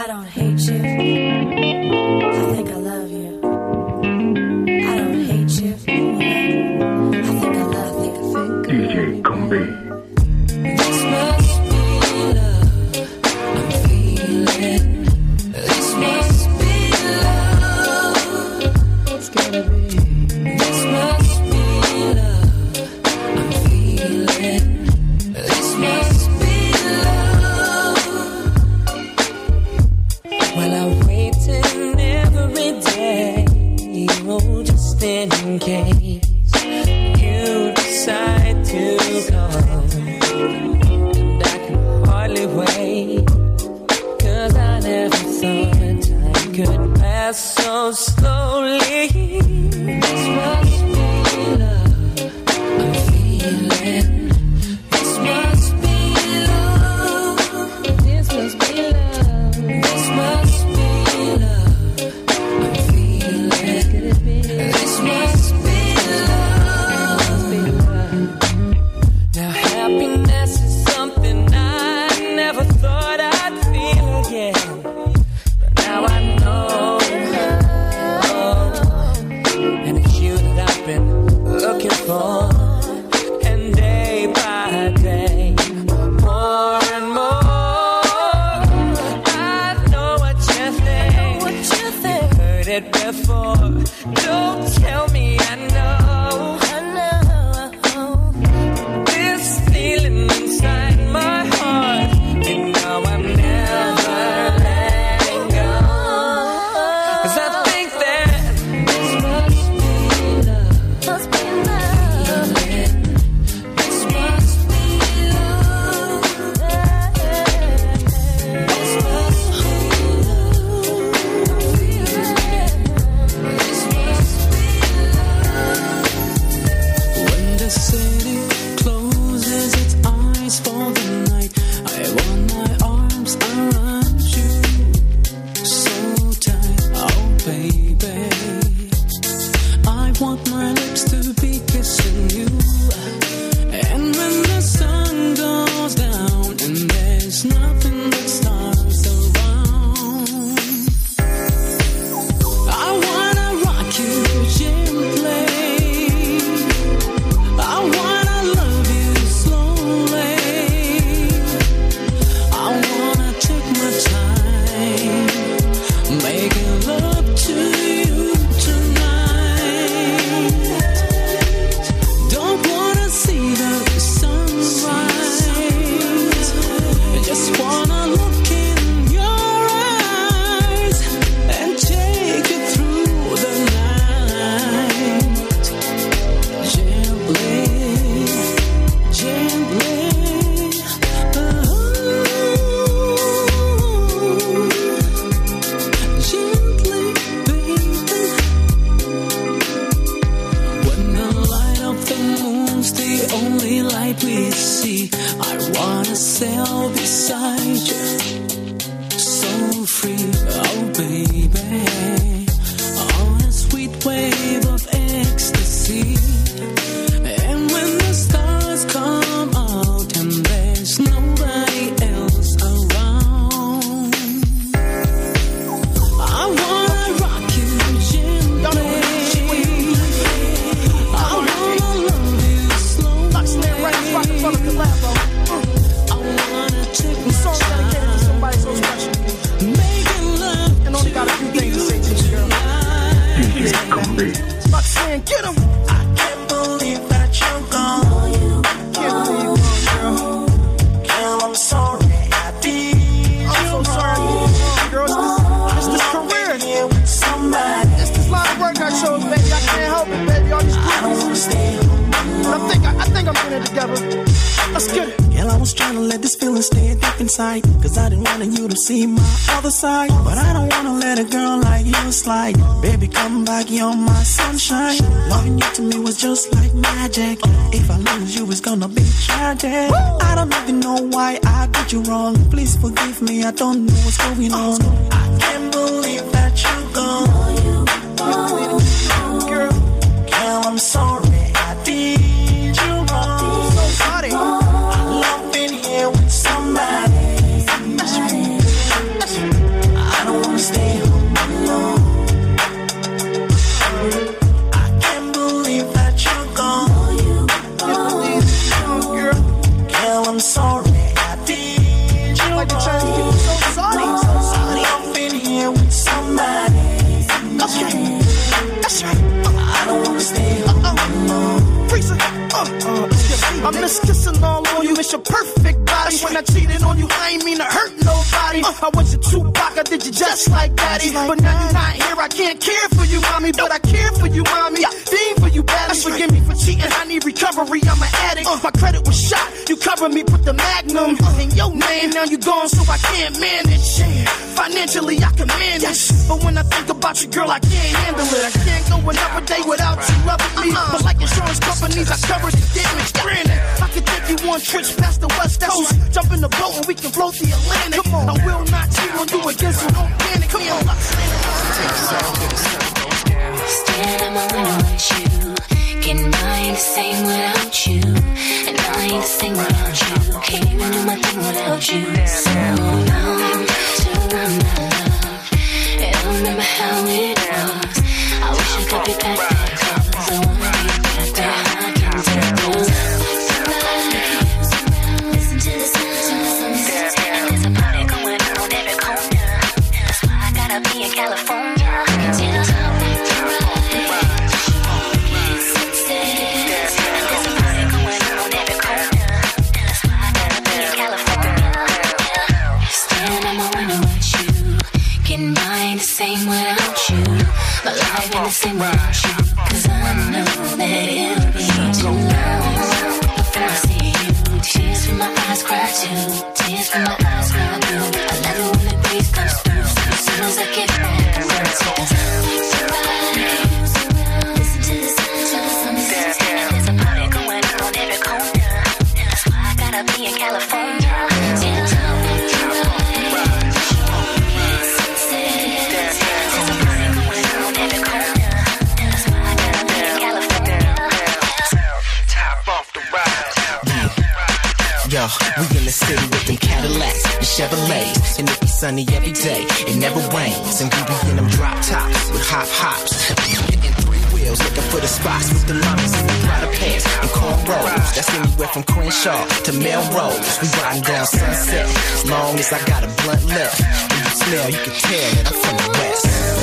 I don't hate you. want my lips to be kissing you. together. Let's get it. Girl, I was trying to let this feeling stay deep inside. Cause I didn't want you to see my other side. But I don't wanna let a girl like you slide. Baby, come back, you're my sunshine. Loving you to me was just like magic. If I lose you, it's gonna be tragic. I don't even know why I did you wrong. Please forgive me, I don't know what's going on. I can't believe that you're gone. Girl, girl, I'm sorry. Just kissing all on you, it's your perfect When I cheated on you, I ain't mean to hurt nobody. Uh, I was your Tupac, I did you just like daddy. But now you're not here, I can't care for you, mommy. But I care for you, mommy. Fiend for you, badly. Forgive me for cheating, I need recovery, I'm an addict. Uh, my credit was shot, you covered me with the magnum. Uh, in your name, now you gone, so I can't manage. Financially, I can manage. But when I think about you, girl, I can't handle it. I can't go another day without you loving me. But like insurance companies, I cover the damage. Granted, I can take you one trip past the West Coast. Jump in the boat and we can float the Atlantic. Come on, I will not cheat on you don't panic. Come on, I'm you. Getting by ain't the same without you. And I ain't the same without you. Can't even do my thing without you. So long, so long, my love. And I remember how it life sunny every day. It never rains, and we be in them drop tops with hop hops. Hitting three wheels, looking for the spots with the mamas in the Prada pants and cornrows. That's anywhere from Crenshaw to Melrose. We riding down Sunset, as long as I got a blunt lip. When you smell, you can tell that I'm from the West.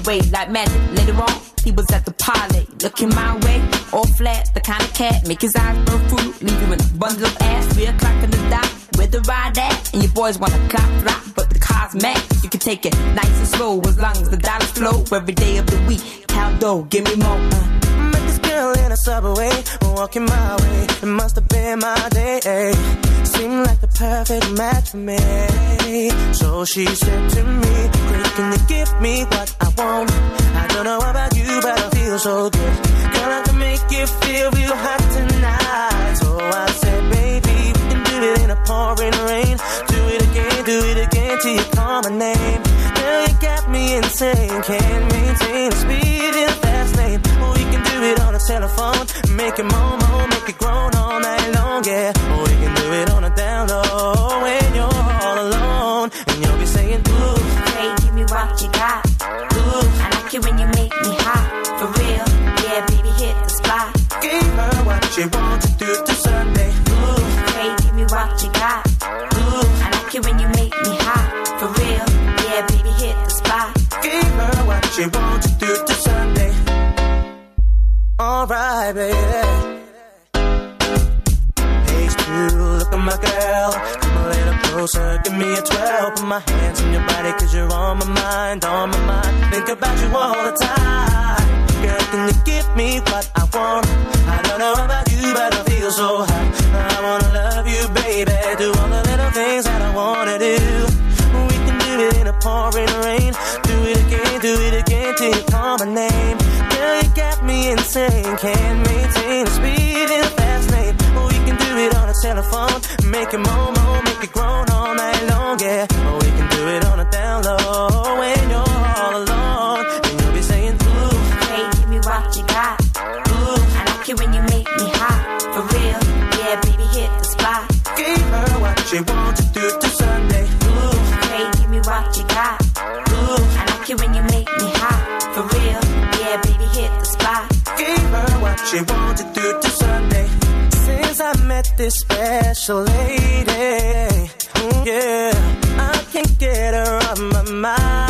Subway like magic. Later on, he was at the parlay, looking my way, all flat, the kind of cat, make his eyes burn fruit, leave him in a bundle of ass, three o'clock in the dot, where the ride at, and your boys wanna clock flop, but the car's max, you can take it nice and slow, as long as the dollars flow, every day of the week, count dough, give me more, uh. Met this girl in a subway, walking my way. It must have been my day. Seemed like the perfect match for me. So she said to me, Girl, can you give me what I want? I don't know about you, but I feel so good. Girl, I can make you feel real hot tonight. So I said, Baby, we can do it in a pouring rain. Do it again, do it again till you call my name. Girl, you got me insane. Can't maintain what you got. 12. Put my hands on your body, cause you're on my mind, on my mind. Think about you all the time. Girl, can you give me what I want? I don't know about you, but I feel so hot. I wanna love you, baby. Do all the little things that I wanna do. We can do it in a pouring rain. Do it again, do it again till you call my name. Girl, you got me insane. Can't maintain the speed in the fast lane. We can do it on a telephone. Make it more, more, make it grown all special lady. Mm, yeah, I can't get her off my mind.